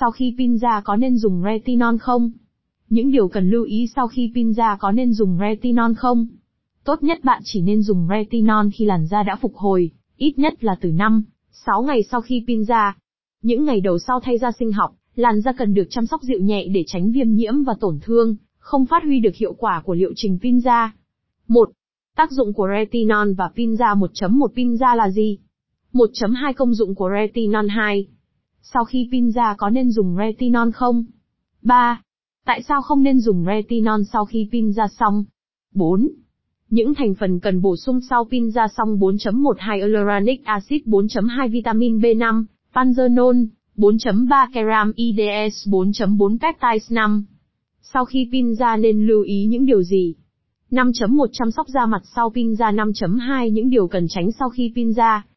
Sau khi pin ra có nên dùng retinol không? Những điều cần lưu ý sau khi pin ra có nên dùng retinol không? Tốt nhất bạn chỉ nên dùng retinol khi làn da đã phục hồi, ít nhất là từ 5, 6 ngày sau khi pin ra. Những ngày đầu sau thay da sinh học, làn da cần được chăm sóc dịu nhẹ để tránh viêm nhiễm và tổn thương, không phát huy được hiệu quả của liệu trình pin da. 1. Tác dụng của retinol và pin da 1.1 pin da là gì? 1.2 Công dụng của retinol 2. Sau khi pin ra có nên dùng retinol không? 3. Tại sao không nên dùng retinol sau khi pin ra xong? 4. Những thành phần cần bổ sung sau pin ra xong 4.12 hyaluronic acid 4.2 vitamin B5, panzerone, 4.3 keram IDS 4.4 peptides 5. Sau khi pin ra nên lưu ý những điều gì? 5.1 Chăm sóc da mặt sau pin ra 5.2 Những điều cần tránh sau khi pin ra.